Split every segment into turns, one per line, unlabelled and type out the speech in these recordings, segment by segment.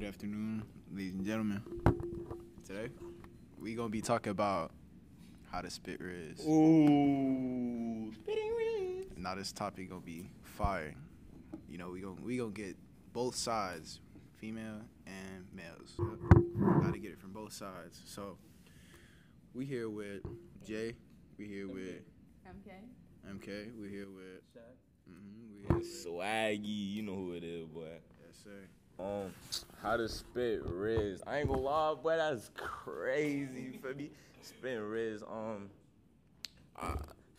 Good afternoon, ladies and gentlemen. Today, we gonna be talking about how to spit riz.
Ooh, spitting riz.
Now this topic gonna be fire. You know, we gonna we gonna get both sides, female and males. Gotta get it from both sides. So, we here with Jay. We here with
MK.
MK. We here with.
Shak.
hmm we here with.
Swaggy, you know who it is, boy.
Yes, sir.
Um, how to spit Riz. I ain't gonna lie, boy, that's crazy for me. Spitting Riz. Um,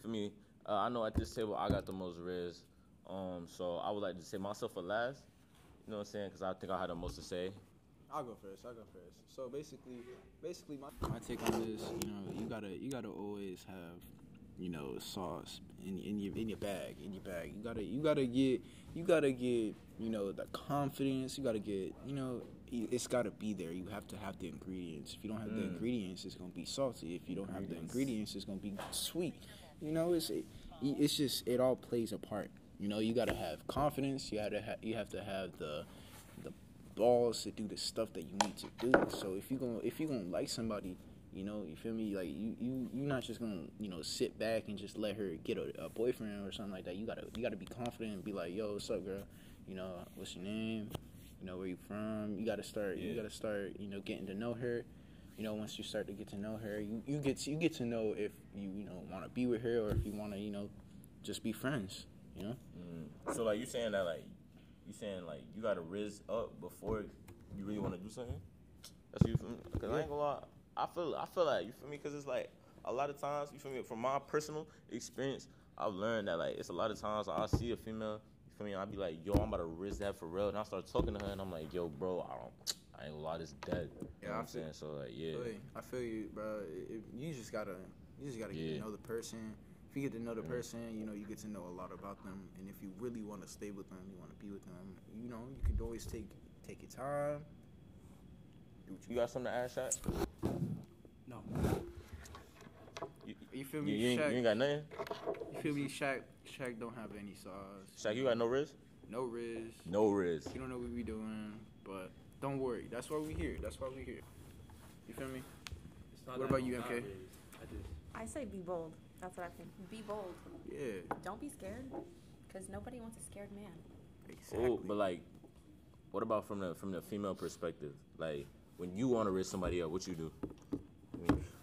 for me, uh, I know at this table I got the most Riz. Um, so I would like to say myself for last. You know what I'm saying? Because I think I had the most to say.
I'll go first. I'll go first. So basically, basically, my, my take on this, you know, you gotta you gotta always have, you know, sauce in in your in your bag in your bag. You gotta you gotta get you gotta get you know the confidence. You gotta get you know it's gotta be there. You have to have the ingredients. If you don't have the
Mm.
ingredients, it's gonna be salty. If you don't have the
Ingredients.
ingredients, it's gonna be sweet. You know, it's it, it's just it all plays a part. You know, you gotta have confidence. You gotta ha- you have to have the the balls to do the stuff that you need to do. So if you gonna if you gonna like somebody, you know, you feel me? Like you you you're not just gonna you know sit back and just let her get a, a boyfriend or something like that. You gotta you gotta be confident and be like, yo, what's up, girl? You know, what's your name? You know, where you from? You gotta start. You gotta start. You know, getting to know her. You know, once you start to get to know her, you, you get to, you get to know if you you know want to be with her or if you want to you know just be friends. You know.
Mm. So like you're saying that like you saying like you got to Riz up before you really want to do something. That's you? Cause I ain't gonna lie. I feel I feel like you feel me? Cause it's like a lot of times you feel me. From my personal experience, I've learned that like it's a lot of times I see a female. You feel me? I'll be like, yo, I'm about to Riz that for real, and I start talking to her, and I'm like, yo, bro, I don't. I ain't gonna lie, this dead. You
Yeah,
know what I'm saying? So like, yeah.
Really, I feel you, bro. It, it- you just gotta, you just gotta get
Yeah.
to know the person. If you get to know the person, you know you get to know a lot about them. And if you really want to stay with them, you want to be with them. You know, you could always take take your time. Do what
You got something to add, Shak?
No.
You,
You feel me,
you ain't, you ain't got nothing?
You feel me? Shak, Shak don't have any sauce.
Shak, you got no Riz?
No Riz.
No Riz.
You don't know what we doing, but don't worry. That's why we here. That's why we here. You feel me? What about you, MK?
I say be bold. That's what I think. Be bold.
Yeah.
Don't be scared, because nobody wants a scared man.
Exactly.
Oh, but like, what about from the from the female perspective? Like, when you want to risk somebody up, what you do?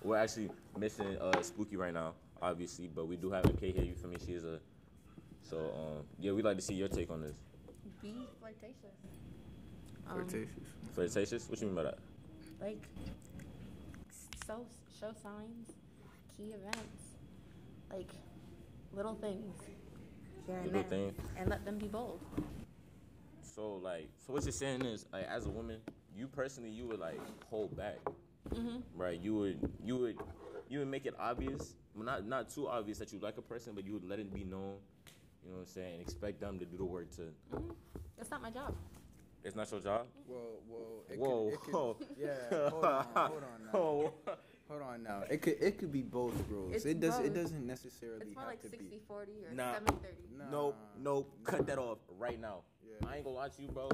I mean, we're actually missing uh, Spooky right now, obviously, but we do have MK here. You feel me? She is a. So um, yeah, we'd like to see your take on this.
Be flirtatious. Um,
Flirtatious.
Flirtatious? What you mean by that?
like, so show signs, key events, like little things here and
Little
there,
things.
and let them be bold.
So like, so what you're saying is, like, as a woman, you personally, you would like hold back,
Mm-hmm.
right? You would, you would, you would make it obvious, not not too obvious that you like a person, but you would let it be known. You know what I'm saying? And expect them to do the work to.
Mm-hmm. That's not my job.
It's not your job.
Well, well. It
Whoa,
Could, it could,
whoa.
Yeah. Hold on. Hold on. Now.
Oh,
Hold on now. It could it could be both, bros.
It's
it does it doesn't necessarily
It's more
have
like
to
60
be.
40 or
Nah.
70 30.
Nah.
nope, nope. Cut that off right now.
Yeah.
I ain't gonna lie to you, bro.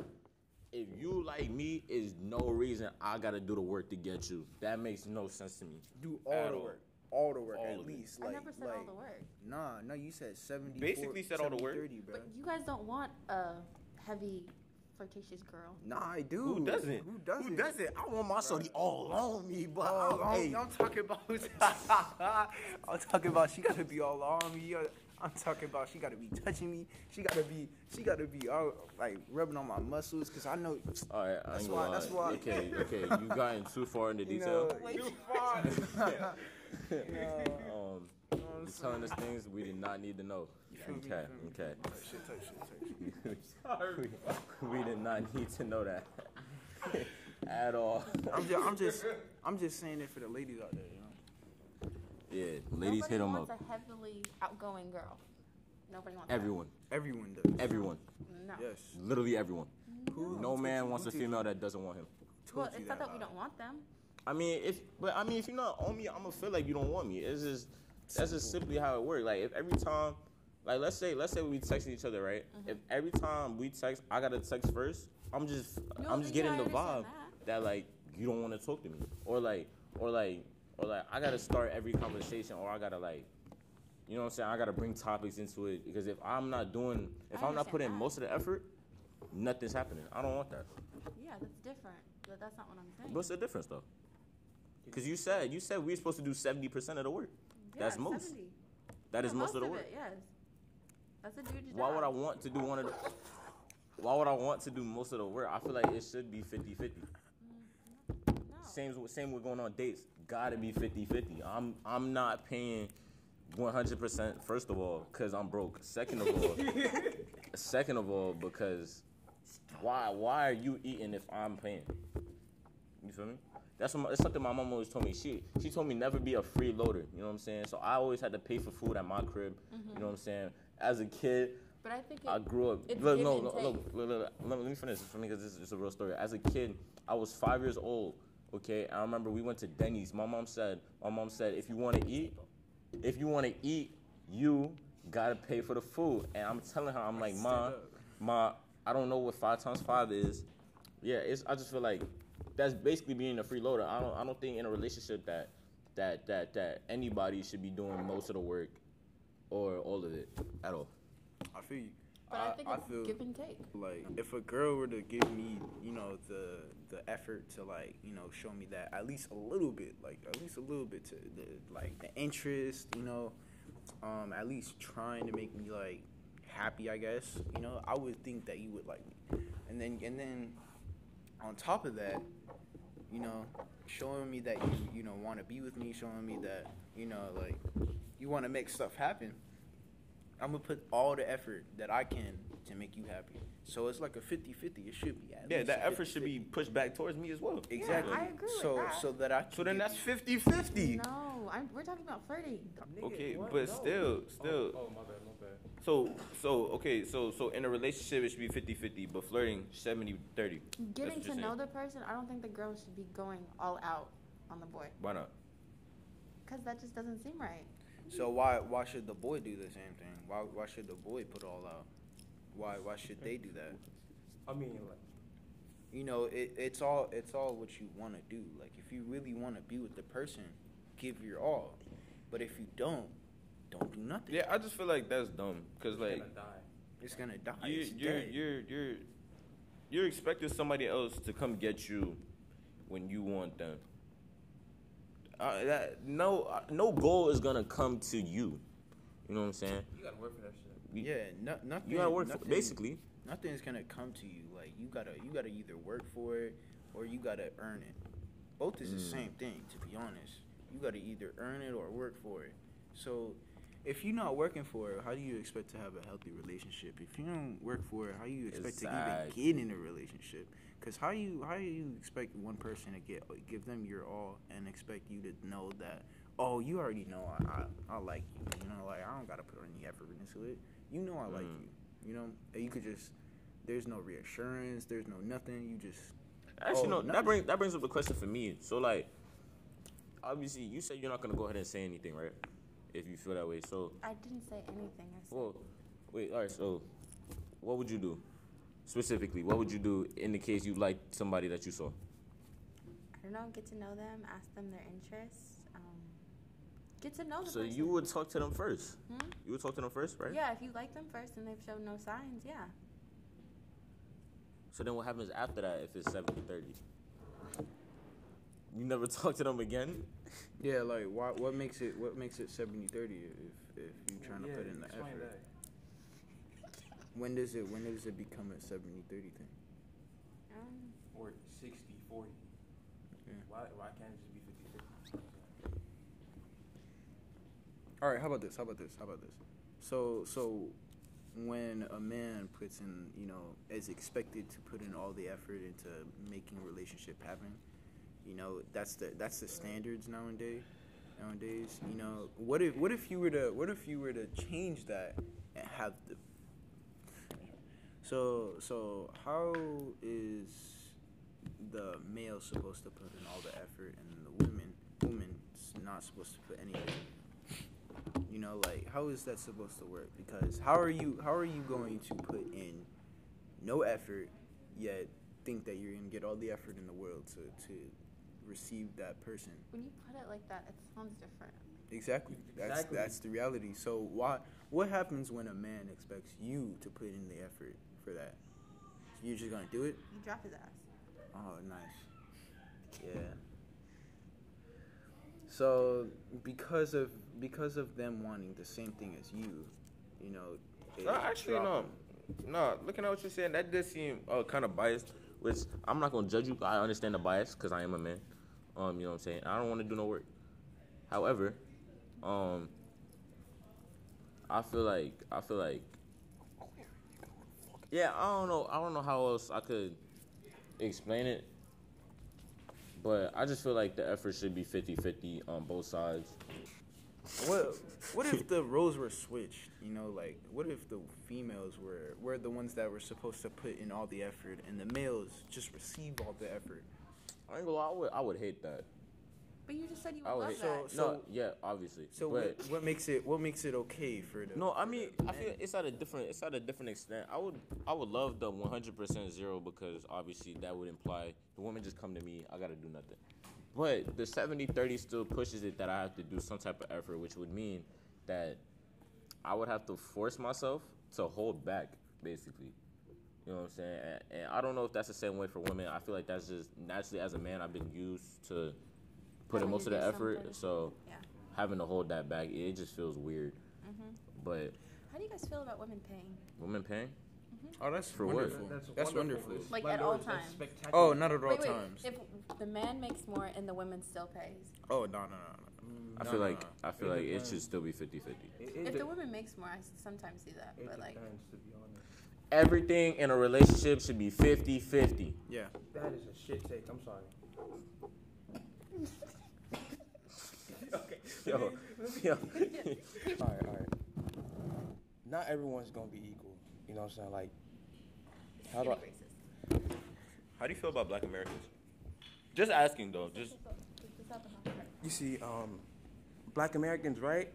If you like me, is no reason I gotta do the work to get you. That makes no sense to me.
Do all the work. All the work
All
at
of it.
least.
I
Like,
never said
like,
all the work.
Nah, no, you said 70
Basically said all the work.
30, bro.
But you guys don't want a heavy, flirtatious girl.
Nah, I do.
Who doesn't?
Who doesn't?
Who doesn't? I want my shorty all on me, but
Oh,
I'm,
I'm,
hey,
I'm talking about. I'm talking about. She gotta be all on me. I'm talking about. She gotta be touching me. She gotta be. She gotta be all like rubbing on my muscles. Cause I know.
all right,
That's why-
lie.
that's why-
Okay, okay, you gotten too far into
You
detail.
know,
Wait.
too far.
um, you're telling us things we did not need to know. Okay, okay.
Shit, touch shit, touch shit.
Sorry, we did not need to know that at all.
I'm just, I'm just, I'm just saying it for the ladies out there. You know.
Yeah, ladies,
Nobody
hit them
wants
up.
a heavily outgoing girl. Nobody wants that.
Everyone,
Everyone does.
everyone,
No.
Yes.
literally everyone.
Who,
No
who
man wants a female that doesn't want him.
Well, it's not that we don't want them.
I mean, if but I mean, if you're not on me, I'm gonna feel like you don't want me. It's just that's just simply how it works. Like if every time, like let's say let's say we texting each other, right? Mm-hmm. If every time we text, I gotta text first, I'm just
No,
I'm just getting the
understand
vibe that. like you don't want to talk to me or like or like or like I gotta start every conversation or I gotta like you know what I'm saying I gotta bring topics into it because if I'm not doing if
I
I'm not putting
that.
most of the effort, nothing's happening. I don't want that.
Yeah, that's different. But that's not what I'm saying.
What's the difference though? Because you said you said we're supposed to do seventy percent of the work.
Yeah, that's
most.
70.
That is
Yeah,
most of the work.
It, yes. That's a dude's
Why would I want to do one of the? Why would I want to do most of the work? I feel like it should be 50-50. Same with same with going on dates. Gotta be 50-50. I'm I'm not paying 100% first of all cuz I'm broke. Second of all, second of all because why why are you eating if I'm paying? You feel me? That's, what my, that's something my mom always told me. She she told me never be a freeloader. You know what I'm saying? So I always had to pay for food at my crib. You know mm-hmm. what I'm saying? As a kid,
But I think it,
I grew up. Look, no, no, look, look, look, let, let me finish this for me because this is just a real story. As a kid, I was five years old. Okay, I remember we went to Denny's. My mom said, my mom said, if you want to eat, if you want to eat, you gotta pay for the food. And I'm telling her, I'm like, ma, ma, I don't know what five times five is. Yeah, it's. I just feel like that's basically being a freeloader. I don't. I don't think in a relationship that that that that anybody should be doing most of the work or all of it at all.
I feel you.
But I, think it's
feel
give and take.
like if a girl were to give me, you know, the the effort to like, you know, show me that at least a little bit, like at least a little bit to the like the interest, you know, um, at least trying to make me like happy, I guess, you know, I would think that you would like me, and then and then on top of that, you know, showing me that you you know want to be with me, showing me that you know like you want to make stuff happen. I'm gonna put all the effort that I can to make you happy. So it's like a 50-50. It should be. At
Yeah,
least
that
a
effort should be pushed back towards me as well.
exactly.
I agree with
so
that.
so that I. Can
So then that's
you-
50-50.
No, I'm, we're talking about flirting.
Okay,
what?
but
No.
still, oh, still.
Oh, oh, my bad, my bad.
So, so okay, so so in a relationship it should be 50-50, but flirting 70-30.
Getting to know the person, I don't think the girl should be going all out on the boy.
Why not?
Because that just doesn't seem right.
So why why should the boy do the same thing? Why why should the boy put all out? Why why should they do that?
I mean, like,
You know, it, it's all it's all what you want to do. Like if you really want to be with the person, give your all. But if you don't, don't do nothing.
Yeah, I just feel like that's dumb cuz like
gonna die.
It's gonna die.
you
It's
you're
dead.
you're you're you're expecting somebody else to come get you when you want them. Uh, that no uh, no goal is gonna come to you. You know what I'm saying?
You gotta work for that shit.
Yeah, no, nothing.
You gotta work for
nothing,
basically.
Nothing's gonna come to you. Like you gotta, you gotta either work for it or you gotta earn it. Both is the
Mm.
same thing, to be honest. You gotta either earn it or work for it. So, if you're not working for it, how do you expect to have a healthy relationship? If you don't work for it, how do you expect to even get in a relationship? Cause how you how do you expect one person to get give them your all and expect you to know that oh you already know I I, I like you you know like I don't gotta put any effort into it you know I like
Mm.
you you know and you could just there's no reassurance there's no nothing you just
Actually,
Oh,
no. That brings that brings up the question for me. So, like, obviously, you said you're not gonna go ahead and say anything, right? If you feel that way. So,
I didn't say anything. I said,
well, wait. All right. So, what would you do specifically? What would you do in the case you like somebody that you saw?
I don't know, get to know them, ask them their interests, um, get to know the
So
person.
you would talk to them first.
Hmm?
You would talk to them first, right?
Yeah, if you like them first and they've shown no signs, yeah.
So then what happens after that if it's 70 30? You never talk to them again?
yeah like why what makes it what makes it 70 30 if if you're trying to
yeah,
put in the effort
that.
when does it when does it become a 70 30 thing
Um,
Or 60, 40.
Yeah.
Why, why can't it just be 50, 50?
All right, how about this? How about this? How about this? So, so when a man puts in, you know, is expected to put in all the effort into making a relationship happen, you know, that's the that's the standards nowadays. Nowadays, you know, what if what if you were to what if you were to change that and have the so so how is the male supposed to put in all the effort and the woman woman's not supposed to put anything? You know, like how is that supposed to work? Because how are you how are you going to put in no effort yet think that you're gonna get all the effort in the world to to receive that person.
When you put it like that, it sounds different.
Exactly. That's
Exactly.
that's the reality. So why what happens when a man expects you to put in the effort for that? You're just gonna do it?
You drop his ass.
Oh, nice. Yeah. So because of because of them wanting the same thing as you, you know.
No, actually, no.
drop-
No, looking at what you're saying, that does seem uh, kind of biased. Which I'm not gonna judge you. I understand the bias because I am a man. Um, you know what I'm saying. I don't want to do no work. However, um, I feel like I feel like. Yeah, I don't know. I don't know how else I could explain it. But I just feel like the effort should be 50-50 on both sides.
What what if the roles were switched? You know, like what if the females were were the ones that were supposed to put in all the effort, and the males just receive all the effort?
I ain't gonna lie, I would I would hate that.
But you just said you would
I would
love
hate
that.
So-
no, yeah, obviously.
So
but
what, what makes it what makes it okay for the?
No, I mean,
the
I feel it's at a different, it's at a different extent. I would, I would love the 100% zero because obviously that would imply the woman just come to me, I gotta do nothing. But the 70-30 still pushes it that I have to do some type of effort, which would mean that I would have to force myself to hold back, basically. You know what I'm saying? And, and I don't know if that's the same way for women. I feel like that's just naturally as a man, I've been used to putting most of the effort.
something.
So
Yeah.
having to hold that back, it just feels weird.
Mhm.
But
How do you guys feel about women paying?
women paying.
Oh, that's
For what?
wonderful. That's, wonderful.
It's
Like, at all times.
Oh, not at all
wait, wait.
times.
If the man makes more and the woman still pays,
Oh no no no no.
I
No,
feel like
no.
I feel
It
like it should still be 50-50.
It, it
if
de-
the woman makes more, I sometimes see that.
it
But like,
depends, to be honest.
Everything in a relationship should be 50-50.
Yeah.
That is a shit take. I'm sorry. okay.
Yo, yo.
All right, all right. Not everyone's gonna be equal. You know what I'm saying? Like, how do I?
How do you feel about black Americans? Just asking though, just
You see, um, black Americans, right?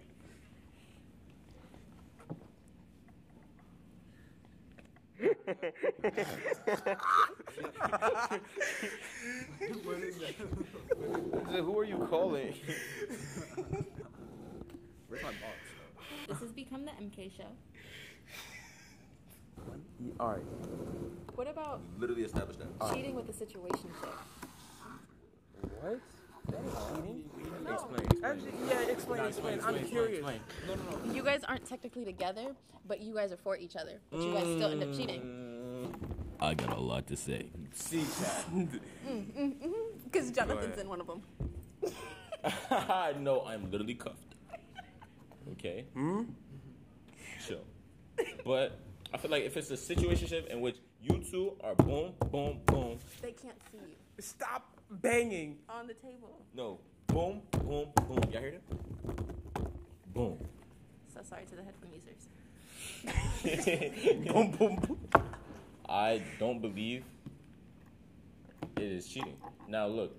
Who are you calling?
Where's my box?
This has become the MK show.
Y- All right.
What about
Literally established that.
cheating with a situation chick?
What? That ain't cheating.
Explain.
Actually, yeah, explain, explain. I'm curious.
You guys aren't technically together, but you guys are for each other. But you guys still end up cheating. Mm.
I got a lot to say.
See chat.
Because mm,
mm, mm-hmm.
Jonathan's in one of them.
no, I'm literally cuffed. Okay.
Hmm.
Chill. But I feel like if it's a situationship in which you two are boom, boom, boom,
They can't see you
Stop banging.
on the table.
no, boom, boom, boom. Y'all hear that? Boom.
So sorry to the headphone users.
boom, boom, boom. I don't believe it is cheating. Now look,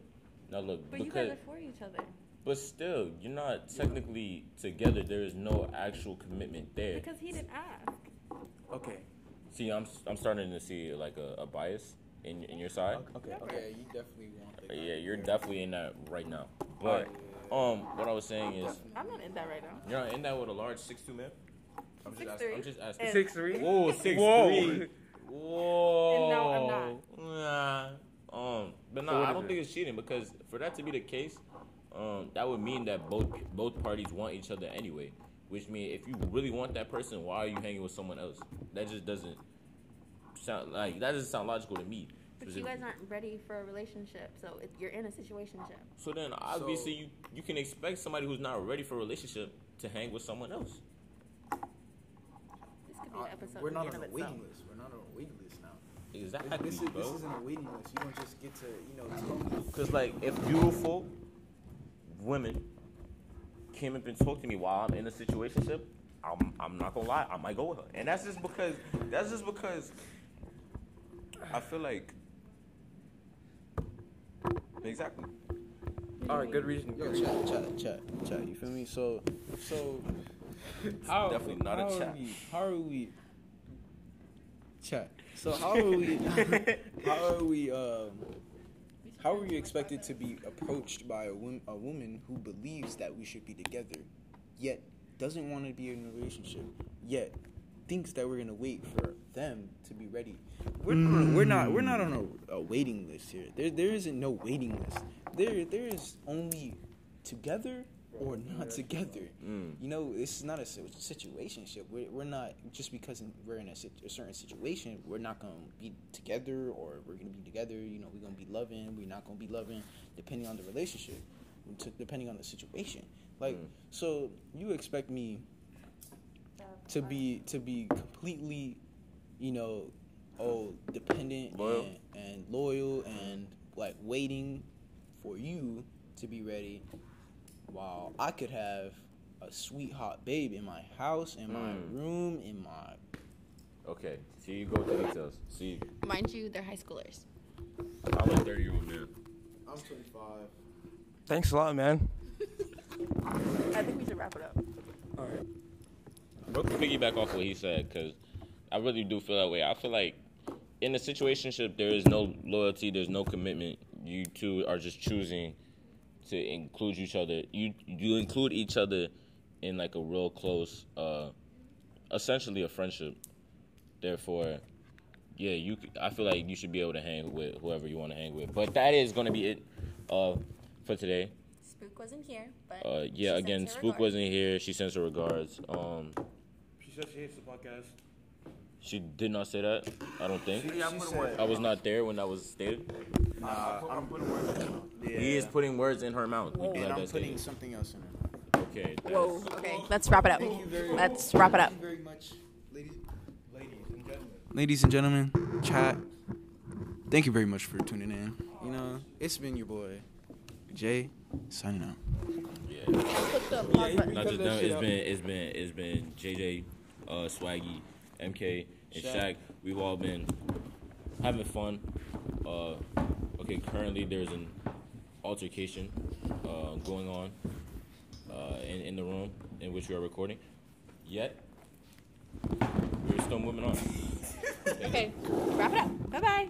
now look,
But you guys are for each other.
but still, you're not technically together. There is no actual commitment there.
Because he didn't ask.
Okay.
See, I'm I'm starting to see like a, a bias in in your side.
Okay.
Yeah, you definitely want the
Yeah, you're definitely in that right now. But um, what I was saying is,
I'm not in that right now.
you're not in that with a large six two man. I'm just asking. I'm just asking.
And-
Six three.
Whoa, six
Whoa.
three. Whoa.
And no, I'm
not. Nah. Um, but no,
what
I don't
it?
think it's cheating because for that to be the case, um, that would mean that both both parties want each other anyway. Which means if you really want that person, why are you hanging with someone else? That just doesn't sound like that doesn't sound logical to me.
But you guys aren't ready for a relationship, so it, you're in a situationship.
So then, obviously, you you can expect somebody who's not ready for a relationship to hang with someone else.
This could be an uh, episode
We're not on a waiting
itself.
list. We're not on a waiting list now.
Exactly,
This, is,
bro.
this isn't a waiting list. You don't just get to, you know, talk.
Because like, if beautiful women came up and talked to me while I'm in a situationship, I'm I'm not gonna lie, I might go with her, and that's just because that's just because I feel like exactly.
All right. Good reason.
Yo,
Good
chat, chat, chat, chat. You feel me? So, so, how
definitely not a
how
chat.
Are we, how are we? Chat. So how are we? how are we? Um, how are we expected to be approached by a, wom- a woman who believes that we should be together, yet doesn't want to be in a relationship, yet thinks that we're gonna wait for them to be ready? We're not, we're not we're not on a, a waiting list here. There there isn't no waiting list. There there is only together or not together.
Mm.
You know, it's not a situation. We're, we're not just because we're in a, a certain situation. We're not gonna be together, or we're gonna be together. You know, we're gonna be loving. We're not gonna be loving, depending on the relationship, to, depending on the situation. Like,
Mm.
so you expect me to be to be completely, you know, oh, dependent
Loyal.
And, and loyal and like waiting for you to be ready, while I could have a sweet hot babe in my house, in my
Mm.
room, in my
Okay, so you go with the details. See,
Mind you, they're high schoolers.
I'm a 30 year old man.
I'm 25.
Thanks a lot, man.
I think we should wrap it up.
All right.
But to piggyback off what he said, because I really do feel that way. I feel like in a situationship, there is no loyalty, there's no commitment. You two are just choosing to include each other. You you include each other in like a real close, uh, essentially a friendship. Therefore, yeah, you. c- I feel like you should be able to hang with whoever you want to hang with. But that is gonna be it, uh, for today.
Spook wasn't here, but
Uh,
she
yeah,
sends
again,
her
Spook
regards.
wasn't here. She sends her regards. Um,
She says she hates the podcast.
She did not say that. I don't think.
Yeah, I'm putting words.
I was not there when that was stated.
Nah, I'm putting words in your mouth.
He is putting words in her mouth. We
And I'm putting
stated.
something else in it.
Okay.
Whoa. Okay, let's wrap it up.
Thank you very
Let's wrap it up.
Thank you very much, ladies.
Ladies and gentlemen.
Ladies and gentlemen, chat. Thank you very much for tuning in. You know, it's been your boy, Jay, signing out.
Yeah.
Put the.
Not just
that
them.
shit
It's
out.
been it's been it's been JJ, uh, Swaggy, MK, and
Shak.
Shak. We've all been having fun. Uh, okay, currently there's an altercation uh, going on uh, in in the room in which we are recording. Yet we're still moving on.
Okay, wrap it up. Bye bye.